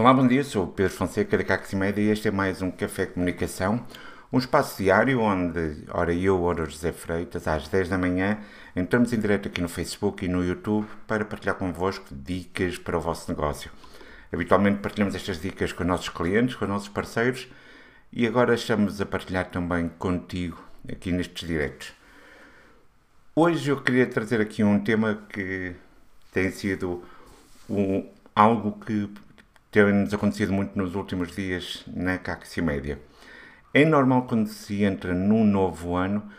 Olá, bom dia. Sou o Pedro Fonseca da Caximédia e este é mais um Café Comunicação, um espaço diário onde, ora eu, ora José Freitas, às 10 da manhã, entramos em direto aqui no Facebook e no YouTube para partilhar convosco dicas para o vosso negócio. Habitualmente partilhamos estas dicas com os nossos clientes, com os nossos parceiros e agora estamos a partilhar também contigo aqui nestes diretos. Hoje eu queria trazer aqui um tema que tem sido um, algo que tem-nos acontecido muito nos últimos dias na Caxi Média. É normal quando se entra num novo ano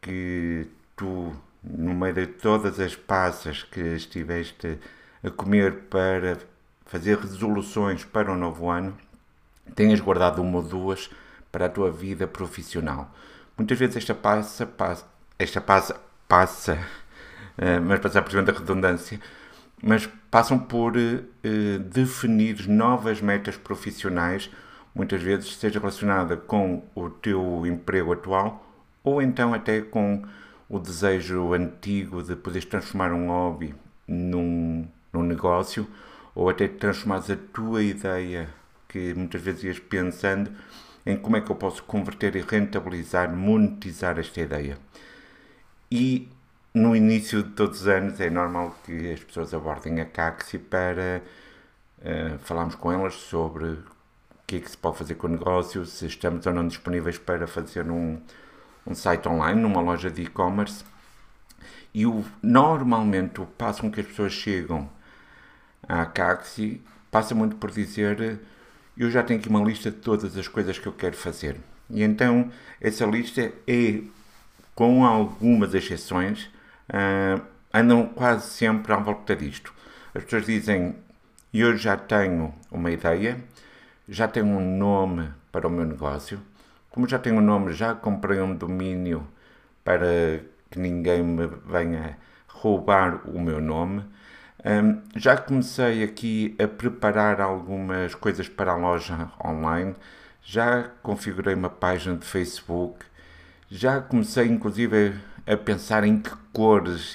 que tu, no meio de todas as passas que estiveste a comer para fazer resoluções para o novo ano, tenhas guardado uma ou duas para a tua vida profissional. Muitas vezes esta passa, passa esta passa, passa, uh, mas passar por cima da redundância, mas passam por uh, definir novas metas profissionais, muitas vezes seja relacionada com o teu emprego atual ou então até com o desejo antigo de poderes transformar um hobby num, num negócio ou até transformar a tua ideia que muitas vezes ias pensando em como é que eu posso converter e rentabilizar, monetizar esta ideia. E no início de todos os anos é normal que as pessoas abordem a Caxi para uh, falarmos com elas sobre o que é que se pode fazer com o negócio, se estamos ou não disponíveis para fazer um, um site online, numa loja de e-commerce. E o, normalmente o passo com que as pessoas chegam à Caxi passa muito por dizer eu já tenho aqui uma lista de todas as coisas que eu quero fazer. E então essa lista é, com algumas exceções, uh, andam quase sempre à volta disto. As pessoas dizem: Eu já tenho uma ideia, já tenho um nome para o meu negócio. Como já tenho um nome, já comprei um domínio para que ninguém me venha roubar o meu nome. Um, já comecei aqui a preparar algumas coisas para a loja online, já configurei uma página de Facebook, já comecei inclusive a pensar em que cores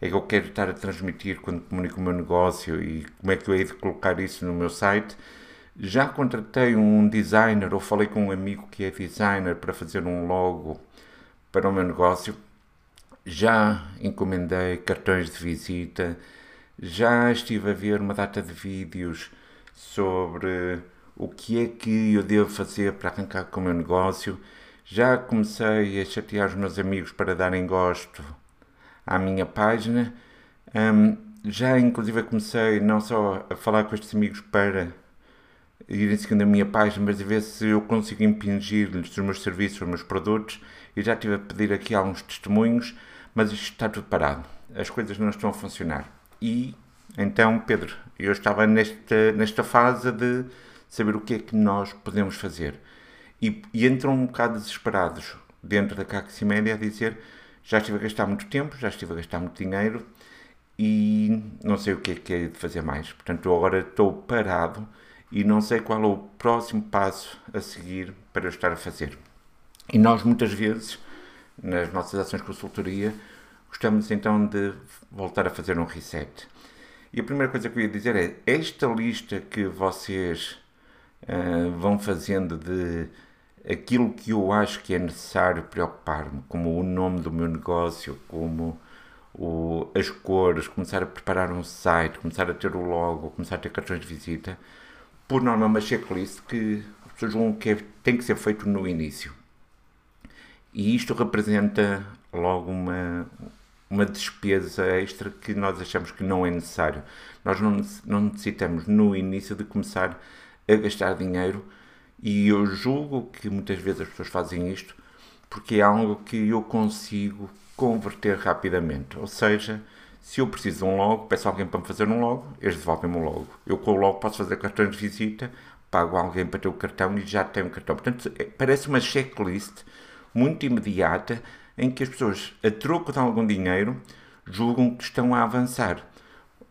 é que eu quero estar a transmitir quando comunico o meu negócio e como é que eu hei de colocar isso no meu site. Já contratei um designer ou falei com um amigo que é designer para fazer um logo para o meu negócio. Já encomendei cartões de visita. Já estive a ver uma data de vídeos sobre o que é que eu devo fazer para arrancar com o meu negócio já comecei a chatear os meus amigos para darem gosto à minha página. Um, já inclusive comecei não só a falar com estes amigos para irem seguindo a minha página, mas a ver se eu consigo impingir-lhes os meus serviços, os meus produtos. E já estive a pedir aqui alguns testemunhos, mas isto está tudo parado. As coisas não estão a funcionar. E então, Pedro, eu estava nesta, nesta fase de saber o que é que nós podemos fazer e, e entram um bocado desesperados dentro da Caximédia a dizer já estive a gastar muito tempo, já estive a gastar muito dinheiro e não sei o que é que é de fazer mais. Portanto, eu agora estou parado e não sei qual é o próximo passo a seguir para eu estar a fazer. E nós, muitas vezes, nas nossas ações de consultoria, gostamos então de voltar a fazer um reset. E a primeira coisa que eu ia dizer é: esta lista que vocês uh, vão fazendo de aquilo que eu acho que é necessário preocupar-me, como o nome do meu negócio, como o, as cores, começar a preparar um site, começar a ter o logo, começar a ter cartões de visita, por norma uma checklist que as pessoas que é, tem que ser feito no início. E isto representa logo uma, uma despesa extra que nós achamos que não é necessário. Nós não, não necessitamos no início de começar a gastar dinheiro e eu julgo que muitas vezes as pessoas fazem isto porque é algo que eu consigo converter rapidamente. Ou seja, se eu preciso de um logo, peço a alguém para me fazer um logo, eles devolvem-me o logo. Eu com o logo posso fazer cartões de visita, pago alguém para ter o cartão e já tenho o cartão. Portanto, é, parece uma checklist muito imediata em que as pessoas, a troco de algum dinheiro, julgam que estão a avançar.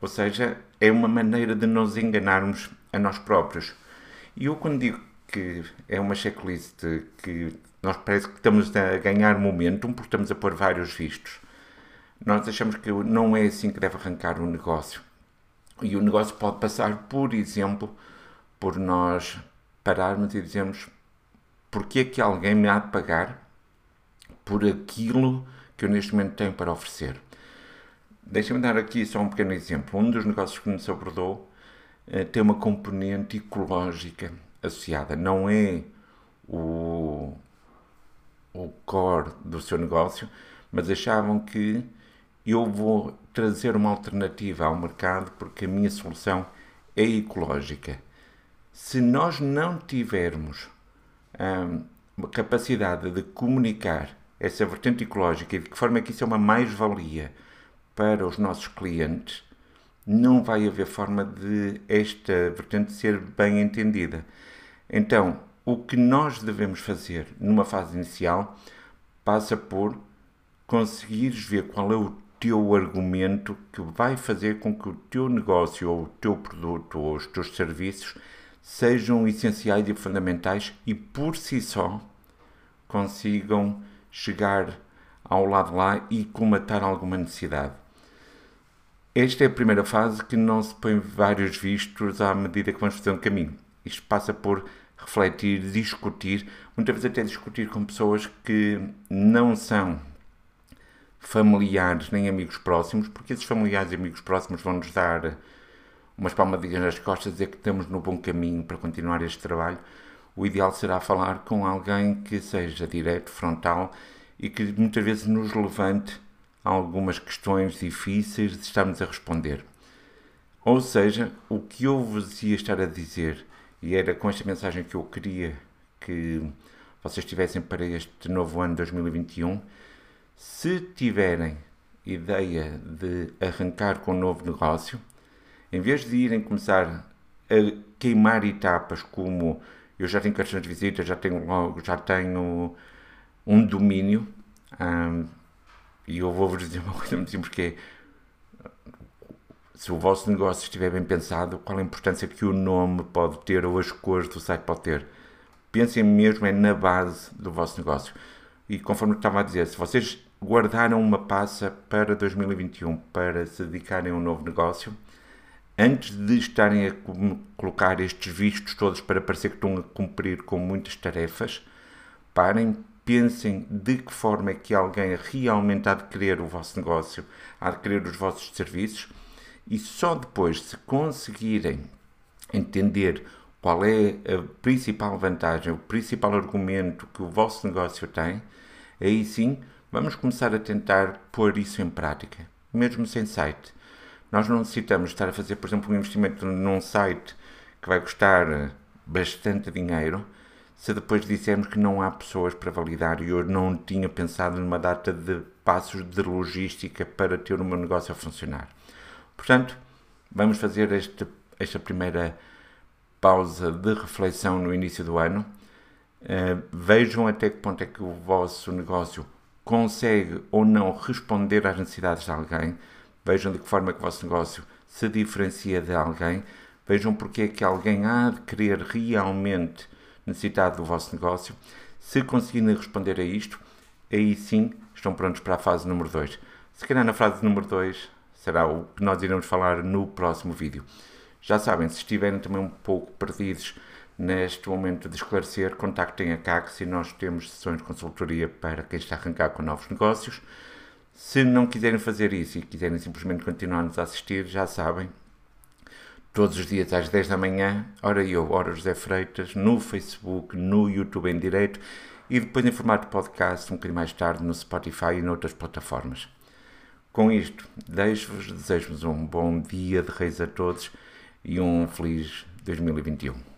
Ou seja, é uma maneira de nos enganarmos a nós próprios. E eu, quando digo que é uma checklist que nós parece que estamos a ganhar momentum porque estamos a pôr vários vistos. Nós achamos que não é assim que deve arrancar o um negócio. E o negócio pode passar, por exemplo, por nós pararmos e dizermos porque é que alguém me há de pagar por aquilo que eu neste momento tenho para oferecer. Deixa-me dar aqui só um pequeno exemplo. Um dos negócios que nos abordou uh, tem uma componente ecológica associada. Não é o, o core do seu negócio, mas achavam que eu vou trazer uma alternativa ao mercado porque a minha solução é ecológica. Se nós não tivermos hum, a capacidade de comunicar essa vertente ecológica e de que forma é que isso é uma mais-valia para os nossos clientes, não vai haver forma de esta vertente ser bem entendida. Então, o que nós devemos fazer numa fase inicial passa por conseguires ver qual é o teu argumento que vai fazer com que o teu negócio ou o teu produto ou os teus serviços sejam essenciais e fundamentais e por si só consigam chegar ao lado lá e comatar alguma necessidade. Esta é a primeira fase que não se põe vários vistos à medida que vamos fazendo caminho. Isto passa por refletir, discutir, muitas vezes até discutir com pessoas que não são familiares nem amigos próximos, porque esses familiares e amigos próximos vão nos dar umas palmadinhas nas costas, dizer que estamos no bom caminho para continuar este trabalho. O ideal será falar com alguém que seja direto, frontal e que muitas vezes nos levante algumas questões difíceis de estarmos a responder. Ou seja, o que eu vos ia estar a dizer, e era com esta mensagem que eu queria que vocês tivessem para este novo ano 2021, se tiverem ideia de arrancar com um novo negócio, em vez de irem começar a queimar etapas como eu já tenho cartões de visita, já tenho já tenho um domínio, um, e eu vou-vos dizer uma coisa muito simples que é se o vosso negócio estiver bem pensado, qual a importância que o nome pode ter ou as cores do site pode ter. Pensem mesmo é na base do vosso negócio. E conforme estava a dizer, se vocês guardaram uma passa para 2021 para se dedicarem a um novo negócio, antes de estarem a colocar estes vistos todos para parecer que estão a cumprir com muitas tarefas, parem, pensem de que forma é que alguém realmente há de querer o vosso negócio, há de querer os vossos serviços, e só depois, se conseguirem entender qual é a principal vantagem, o principal argumento que o vosso negócio tem, aí sim Vamos começar a tentar pôr isso em prática, mesmo sem site. Nós não necessitamos estar a fazer, por exemplo, um investimento num site que vai custar bastante dinheiro, se depois dissermos que não há pessoas para validar e eu não tinha pensado numa data de passos de logística para ter o meu negócio a funcionar. Portanto, vamos fazer este, esta primeira pausa de reflexão no início do ano. Uh, vejam até que ponto é que o vosso negócio consegue ou não responder às necessidades de alguém, vejam de que forma é que o vosso negócio se diferencia de alguém, vejam porque é que alguém há de querer realmente necessitar do vosso negócio. Se conseguirem responder a isto, aí sim estão prontos para a fase número 2. Se calhar na fase número 2 será o que nós iremos falar no próximo vídeo. Já sabem, se estiverem também um pouco perdidos Neste momento de esclarecer, contactem a CACS e nós temos sessões de consultoria para quem está a arrancar com novos negócios. Se não quiserem fazer isso e quiserem simplesmente continuar-nos a assistir, já sabem, todos os dias às 10 da manhã, hora eu, hora José Freitas, no Facebook, no YouTube em direto e depois em formato podcast um bocadinho mais tarde no Spotify e noutras plataformas. Com isto, deixo-vos, desejo-vos um bom dia de reis a todos e um feliz 2021.